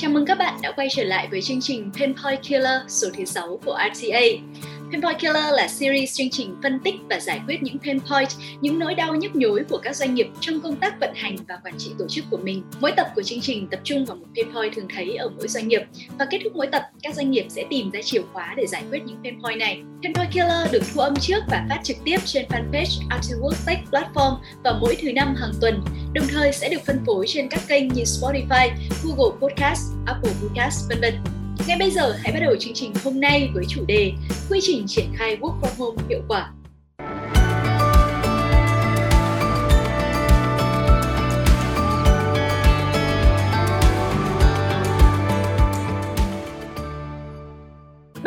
Chào mừng các bạn đã quay trở lại với chương trình Pinpoint Killer số thứ 6 của RTA. Pinpoint Killer là series chương trình phân tích và giải quyết những pain point, những nỗi đau nhức nhối của các doanh nghiệp trong công tác vận hành và quản trị tổ chức của mình. Mỗi tập của chương trình tập trung vào một pain point thường thấy ở mỗi doanh nghiệp và kết thúc mỗi tập, các doanh nghiệp sẽ tìm ra chìa khóa để giải quyết những pain point này. Pinpoint Killer được thu âm trước và phát trực tiếp trên fanpage Artwork Tech Platform vào mỗi thứ năm hàng tuần, đồng thời sẽ được phân phối trên các kênh như Spotify, Google Podcast, Apple Podcast, vân vân. Ngay bây giờ hãy bắt đầu chương trình hôm nay với chủ đề Quy trình triển khai Work from Home hiệu quả.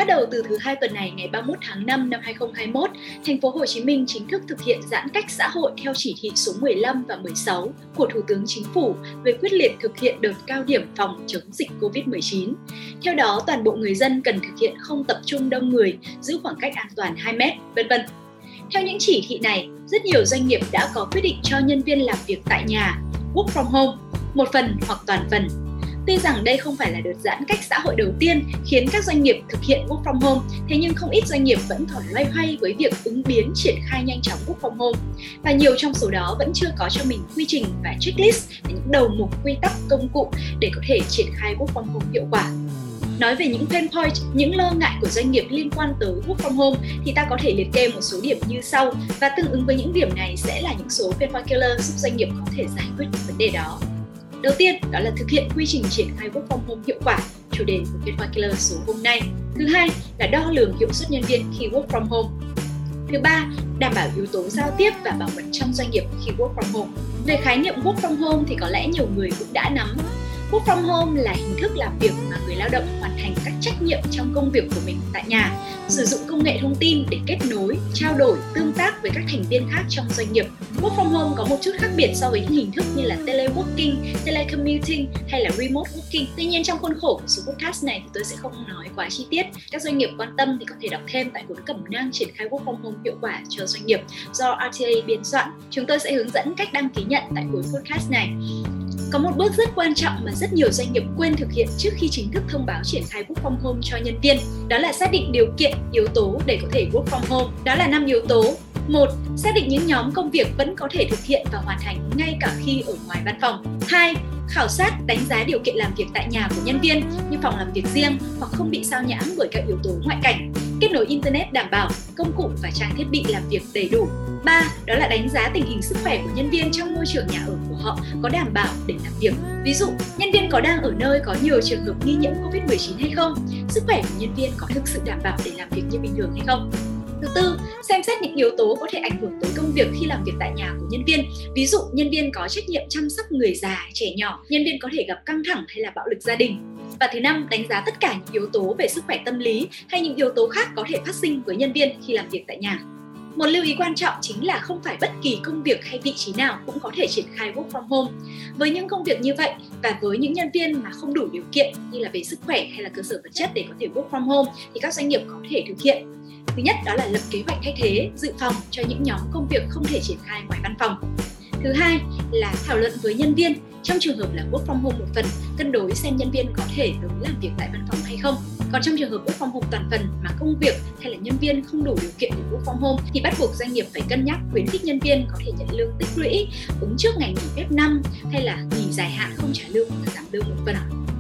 Bắt đầu từ thứ hai tuần này ngày 31 tháng 5 năm 2021, thành phố Hồ Chí Minh chính thức thực hiện giãn cách xã hội theo chỉ thị số 15 và 16 của Thủ tướng Chính phủ về quyết liệt thực hiện đợt cao điểm phòng chống dịch COVID-19. Theo đó, toàn bộ người dân cần thực hiện không tập trung đông người, giữ khoảng cách an toàn 2 mét, vân vân. Theo những chỉ thị này, rất nhiều doanh nghiệp đã có quyết định cho nhân viên làm việc tại nhà, work from home, một phần hoặc toàn phần Tuy rằng đây không phải là đợt giãn cách xã hội đầu tiên khiến các doanh nghiệp thực hiện work from home, thế nhưng không ít doanh nghiệp vẫn còn loay hoay với việc ứng biến triển khai nhanh chóng work from home. Và nhiều trong số đó vẫn chưa có cho mình quy trình và checklist những đầu mục quy tắc công cụ để có thể triển khai work from home hiệu quả. Nói về những pain point, những lo ngại của doanh nghiệp liên quan tới work from home thì ta có thể liệt kê một số điểm như sau và tương ứng với những điểm này sẽ là những số pain point killer giúp doanh nghiệp có thể giải quyết những vấn đề đó. Đầu tiên đó là thực hiện quy trình triển khai work from home hiệu quả, chủ đề của Kết Killer số hôm nay. Thứ hai là đo lường hiệu suất nhân viên khi work from home. Thứ ba, đảm bảo yếu tố giao tiếp và bảo mật trong doanh nghiệp khi work from home. Về khái niệm work from home thì có lẽ nhiều người cũng đã nắm Work from home là hình thức làm việc mà người lao động hoàn thành các trách nhiệm trong công việc của mình tại nhà, sử dụng công nghệ thông tin để kết nối, trao đổi, tương tác với các thành viên khác trong doanh nghiệp. Work from home có một chút khác biệt so với những hình thức như là teleworking, telecommuting hay là remote working. Tuy nhiên trong khuôn khổ của số podcast này thì tôi sẽ không nói quá chi tiết. Các doanh nghiệp quan tâm thì có thể đọc thêm tại cuốn cẩm nang triển khai work from home hiệu quả cho doanh nghiệp do RTA biên soạn. Chúng tôi sẽ hướng dẫn cách đăng ký nhận tại cuối podcast này. Có một bước rất quan trọng mà rất nhiều doanh nghiệp quên thực hiện trước khi chính thức thông báo triển khai work from home cho nhân viên, đó là xác định điều kiện, yếu tố để có thể work from home. Đó là năm yếu tố. một Xác định những nhóm công việc vẫn có thể thực hiện và hoàn thành ngay cả khi ở ngoài văn phòng. 2 khảo sát, đánh giá điều kiện làm việc tại nhà của nhân viên như phòng làm việc riêng hoặc không bị sao nhãng bởi các yếu tố ngoại cảnh, kết nối internet đảm bảo, công cụ và trang thiết bị làm việc đầy đủ. 3. Đó là đánh giá tình hình sức khỏe của nhân viên trong môi trường nhà ở của họ có đảm bảo để làm việc. Ví dụ, nhân viên có đang ở nơi có nhiều trường hợp nghi nhiễm COVID-19 hay không? Sức khỏe của nhân viên có thực sự đảm bảo để làm việc như bình thường hay không? Thứ tư, xem xét những yếu tố có thể ảnh hưởng tới công việc khi làm việc tại nhà của nhân viên. Ví dụ, nhân viên có trách nhiệm chăm sóc người già, trẻ nhỏ, nhân viên có thể gặp căng thẳng hay là bạo lực gia đình. Và thứ năm, đánh giá tất cả những yếu tố về sức khỏe tâm lý hay những yếu tố khác có thể phát sinh với nhân viên khi làm việc tại nhà. Một lưu ý quan trọng chính là không phải bất kỳ công việc hay vị trí nào cũng có thể triển khai work from home. Với những công việc như vậy và với những nhân viên mà không đủ điều kiện như là về sức khỏe hay là cơ sở vật chất để có thể work from home thì các doanh nghiệp có thể thực hiện Thứ nhất đó là lập kế hoạch thay thế, dự phòng cho những nhóm công việc không thể triển khai ngoài văn phòng. Thứ hai là thảo luận với nhân viên trong trường hợp là work from home một phần, cân đối xem nhân viên có thể tới làm việc tại văn phòng hay không. Còn trong trường hợp work from home toàn phần mà công việc hay là nhân viên không đủ điều kiện để work from home thì bắt buộc doanh nghiệp phải cân nhắc khuyến khích nhân viên có thể nhận lương tích lũy, ứng trước ngày nghỉ phép năm hay là nghỉ dài hạn không trả lương và giảm lương một phần.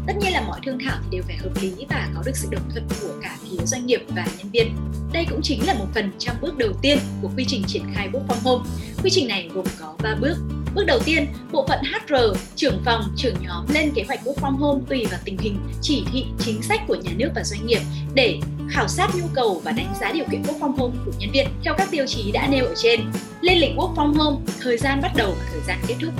Tất nhiên là mọi thương thảo thì đều phải hợp lý và có được sự đồng thuận của cả phía doanh nghiệp và nhân viên. Đây cũng chính là một phần trong bước đầu tiên của quy trình triển khai work from home. Quy trình này gồm có 3 bước. Bước đầu tiên, bộ phận HR, trưởng phòng, trưởng nhóm lên kế hoạch work from home tùy vào tình hình, chỉ thị, chính sách của nhà nước và doanh nghiệp để khảo sát nhu cầu và đánh giá điều kiện work from home của nhân viên theo các tiêu chí đã nêu ở trên. Lên lịch work from home, thời gian bắt đầu và thời gian kết thúc.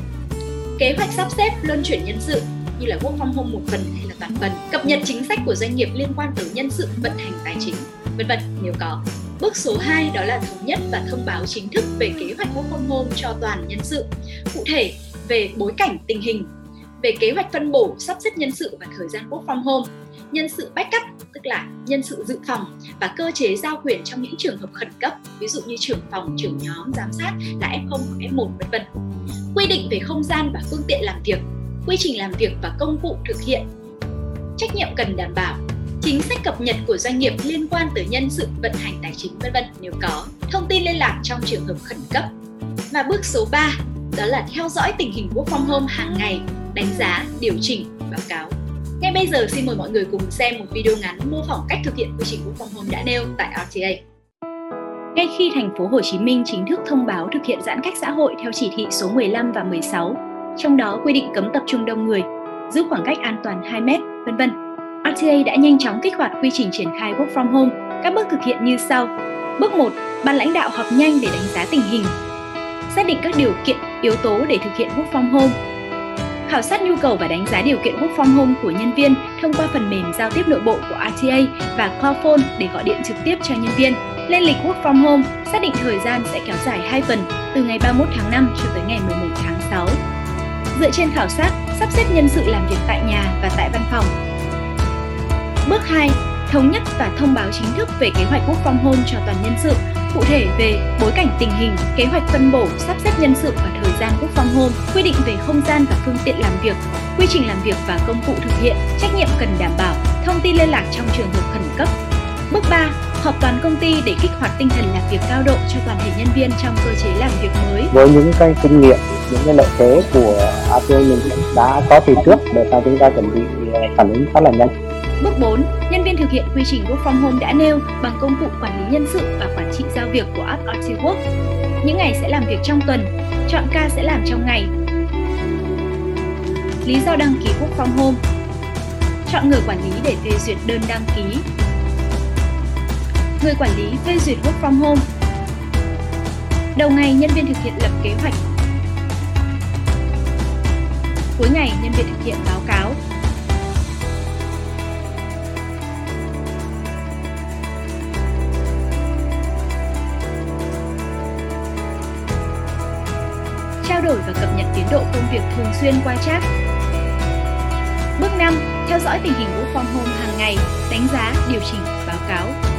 Kế hoạch sắp xếp luân chuyển nhân sự như là work from home một phần hay là toàn phần, cập nhật chính sách của doanh nghiệp liên quan tới nhân sự, vận hành tài chính, vân vân nếu có. Bước số 2 đó là thống nhất và thông báo chính thức về kế hoạch work from home cho toàn nhân sự. Cụ thể về bối cảnh tình hình, về kế hoạch phân bổ, sắp xếp nhân sự và thời gian work from home, nhân sự backup tức là nhân sự dự phòng và cơ chế giao quyền trong những trường hợp khẩn cấp, ví dụ như trưởng phòng, trưởng nhóm giám sát là F0 hoặc F1 vân vân. Quy định về không gian và phương tiện làm việc quy trình làm việc và công cụ thực hiện trách nhiệm cần đảm bảo, chính sách cập nhật của doanh nghiệp liên quan tới nhân sự, vận hành tài chính vân vân nếu có, thông tin liên lạc trong trường hợp khẩn cấp. Và bước số 3 đó là theo dõi tình hình work from home hàng ngày, đánh giá, điều chỉnh, báo cáo. Ngay bây giờ xin mời mọi người cùng xem một video ngắn mô phỏng cách thực hiện quy trình work from home đã nêu tại RTA. Ngay khi thành phố Hồ Chí Minh chính thức thông báo thực hiện giãn cách xã hội theo chỉ thị số 15 và 16, trong đó quy định cấm tập trung đông người, giữ khoảng cách an toàn 2 mét, vân vân. RTA đã nhanh chóng kích hoạt quy trình triển khai work from home. Các bước thực hiện như sau. Bước 1, ban lãnh đạo họp nhanh để đánh giá tình hình. Xác định các điều kiện, yếu tố để thực hiện work from home. Khảo sát nhu cầu và đánh giá điều kiện work from home của nhân viên thông qua phần mềm giao tiếp nội bộ của RTA và Callphone để gọi điện trực tiếp cho nhân viên. Lên lịch work from home, xác định thời gian sẽ kéo dài 2 tuần, từ ngày 31 tháng 5 cho tới ngày 11 tháng 6. Dựa trên khảo sát, sắp xếp nhân sự làm việc tại nhà và tại văn phòng. Bước 2. Thống nhất và thông báo chính thức về kế hoạch work from home cho toàn nhân sự, cụ thể về bối cảnh tình hình, kế hoạch phân bổ, sắp xếp nhân sự và thời gian work from home, quy định về không gian và phương tiện làm việc, quy trình làm việc và công cụ thực hiện, trách nhiệm cần đảm bảo, thông tin liên lạc trong trường hợp khẩn cấp. Bước 3 họp toàn công ty để kích hoạt tinh thần làm việc cao độ cho toàn thể nhân viên trong cơ chế làm việc mới. Với những cái kinh nghiệm, những cái lợi thế của APO mình đã có từ trước để sao chúng ta chuẩn bị phản ứng khá là nhanh. Bước 4. Nhân viên thực hiện quy trình Work from Home đã nêu bằng công cụ quản lý nhân sự và quản trị giao việc của app RT Những ngày sẽ làm việc trong tuần, chọn ca sẽ làm trong ngày. Lý do đăng ký Work from Home Chọn người quản lý để phê duyệt đơn đăng ký, người quản lý phê duyệt work from home. Đầu ngày, nhân viên thực hiện lập kế hoạch. Cuối ngày, nhân viên thực hiện báo cáo. Đổi và cập nhật tiến độ công việc thường xuyên qua chat. Bước 5. Theo dõi tình hình work from home hàng ngày, đánh giá, điều chỉnh, báo cáo.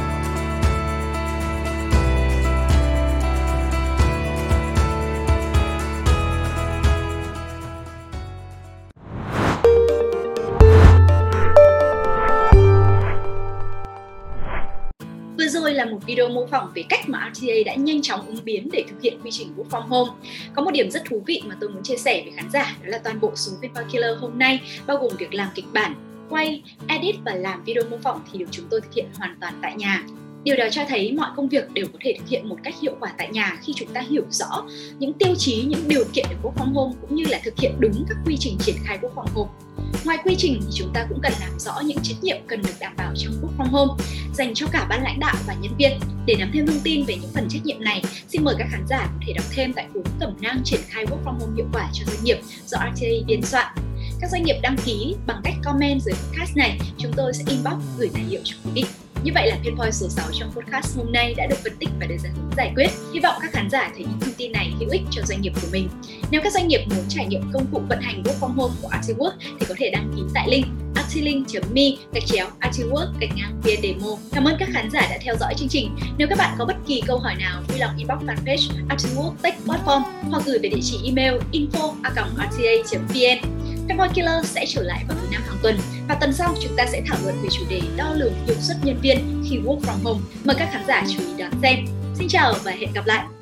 Video mô phỏng về cách mà RTA đã nhanh chóng ứng biến để thực hiện quy trình work from home. Có một điểm rất thú vị mà tôi muốn chia sẻ với khán giả đó là toàn bộ số Paper Killer hôm nay bao gồm việc làm kịch bản, quay, edit và làm video mô phỏng thì được chúng tôi thực hiện hoàn toàn tại nhà. Điều đó cho thấy mọi công việc đều có thể thực hiện một cách hiệu quả tại nhà khi chúng ta hiểu rõ những tiêu chí, những điều kiện để work from home cũng như là thực hiện đúng các quy trình triển khai work from home. Ngoài quy trình thì chúng ta cũng cần làm rõ những trách nhiệm cần được đảm bảo trong work from home dành cho cả ban lãnh đạo và nhân viên. Để nắm thêm thông tin về những phần trách nhiệm này, xin mời các khán giả có thể đọc thêm tại cuốn cẩm nang triển khai work from home hiệu quả cho doanh nghiệp do RTA biên soạn. Các doanh nghiệp đăng ký bằng cách comment dưới podcast này, chúng tôi sẽ inbox gửi tài liệu cho quý vị. Như vậy là Pinpoint số 6 trong podcast hôm nay đã được phân tích và đưa ra hướng giải quyết. Hy vọng các khán giả thấy những thông tin này hữu ích cho doanh nghiệp của mình. Nếu các doanh nghiệp muốn trải nghiệm công cụ vận hành Work from Home của Artiwork thì có thể đăng ký tại link artilink.me gạch chéo artiwork gạch ngang vn demo. Cảm ơn các khán giả đã theo dõi chương trình. Nếu các bạn có bất kỳ câu hỏi nào, vui lòng inbox fanpage Artiwork Tech Platform hoặc gửi về địa chỉ email info@rta.vn. Fanboy Killer sẽ trở lại vào thứ năm hàng tuần và tuần sau chúng ta sẽ thảo luận về chủ đề đo lường hiệu suất nhân viên khi work from home. Mời các khán giả chú ý đón xem. Xin chào và hẹn gặp lại!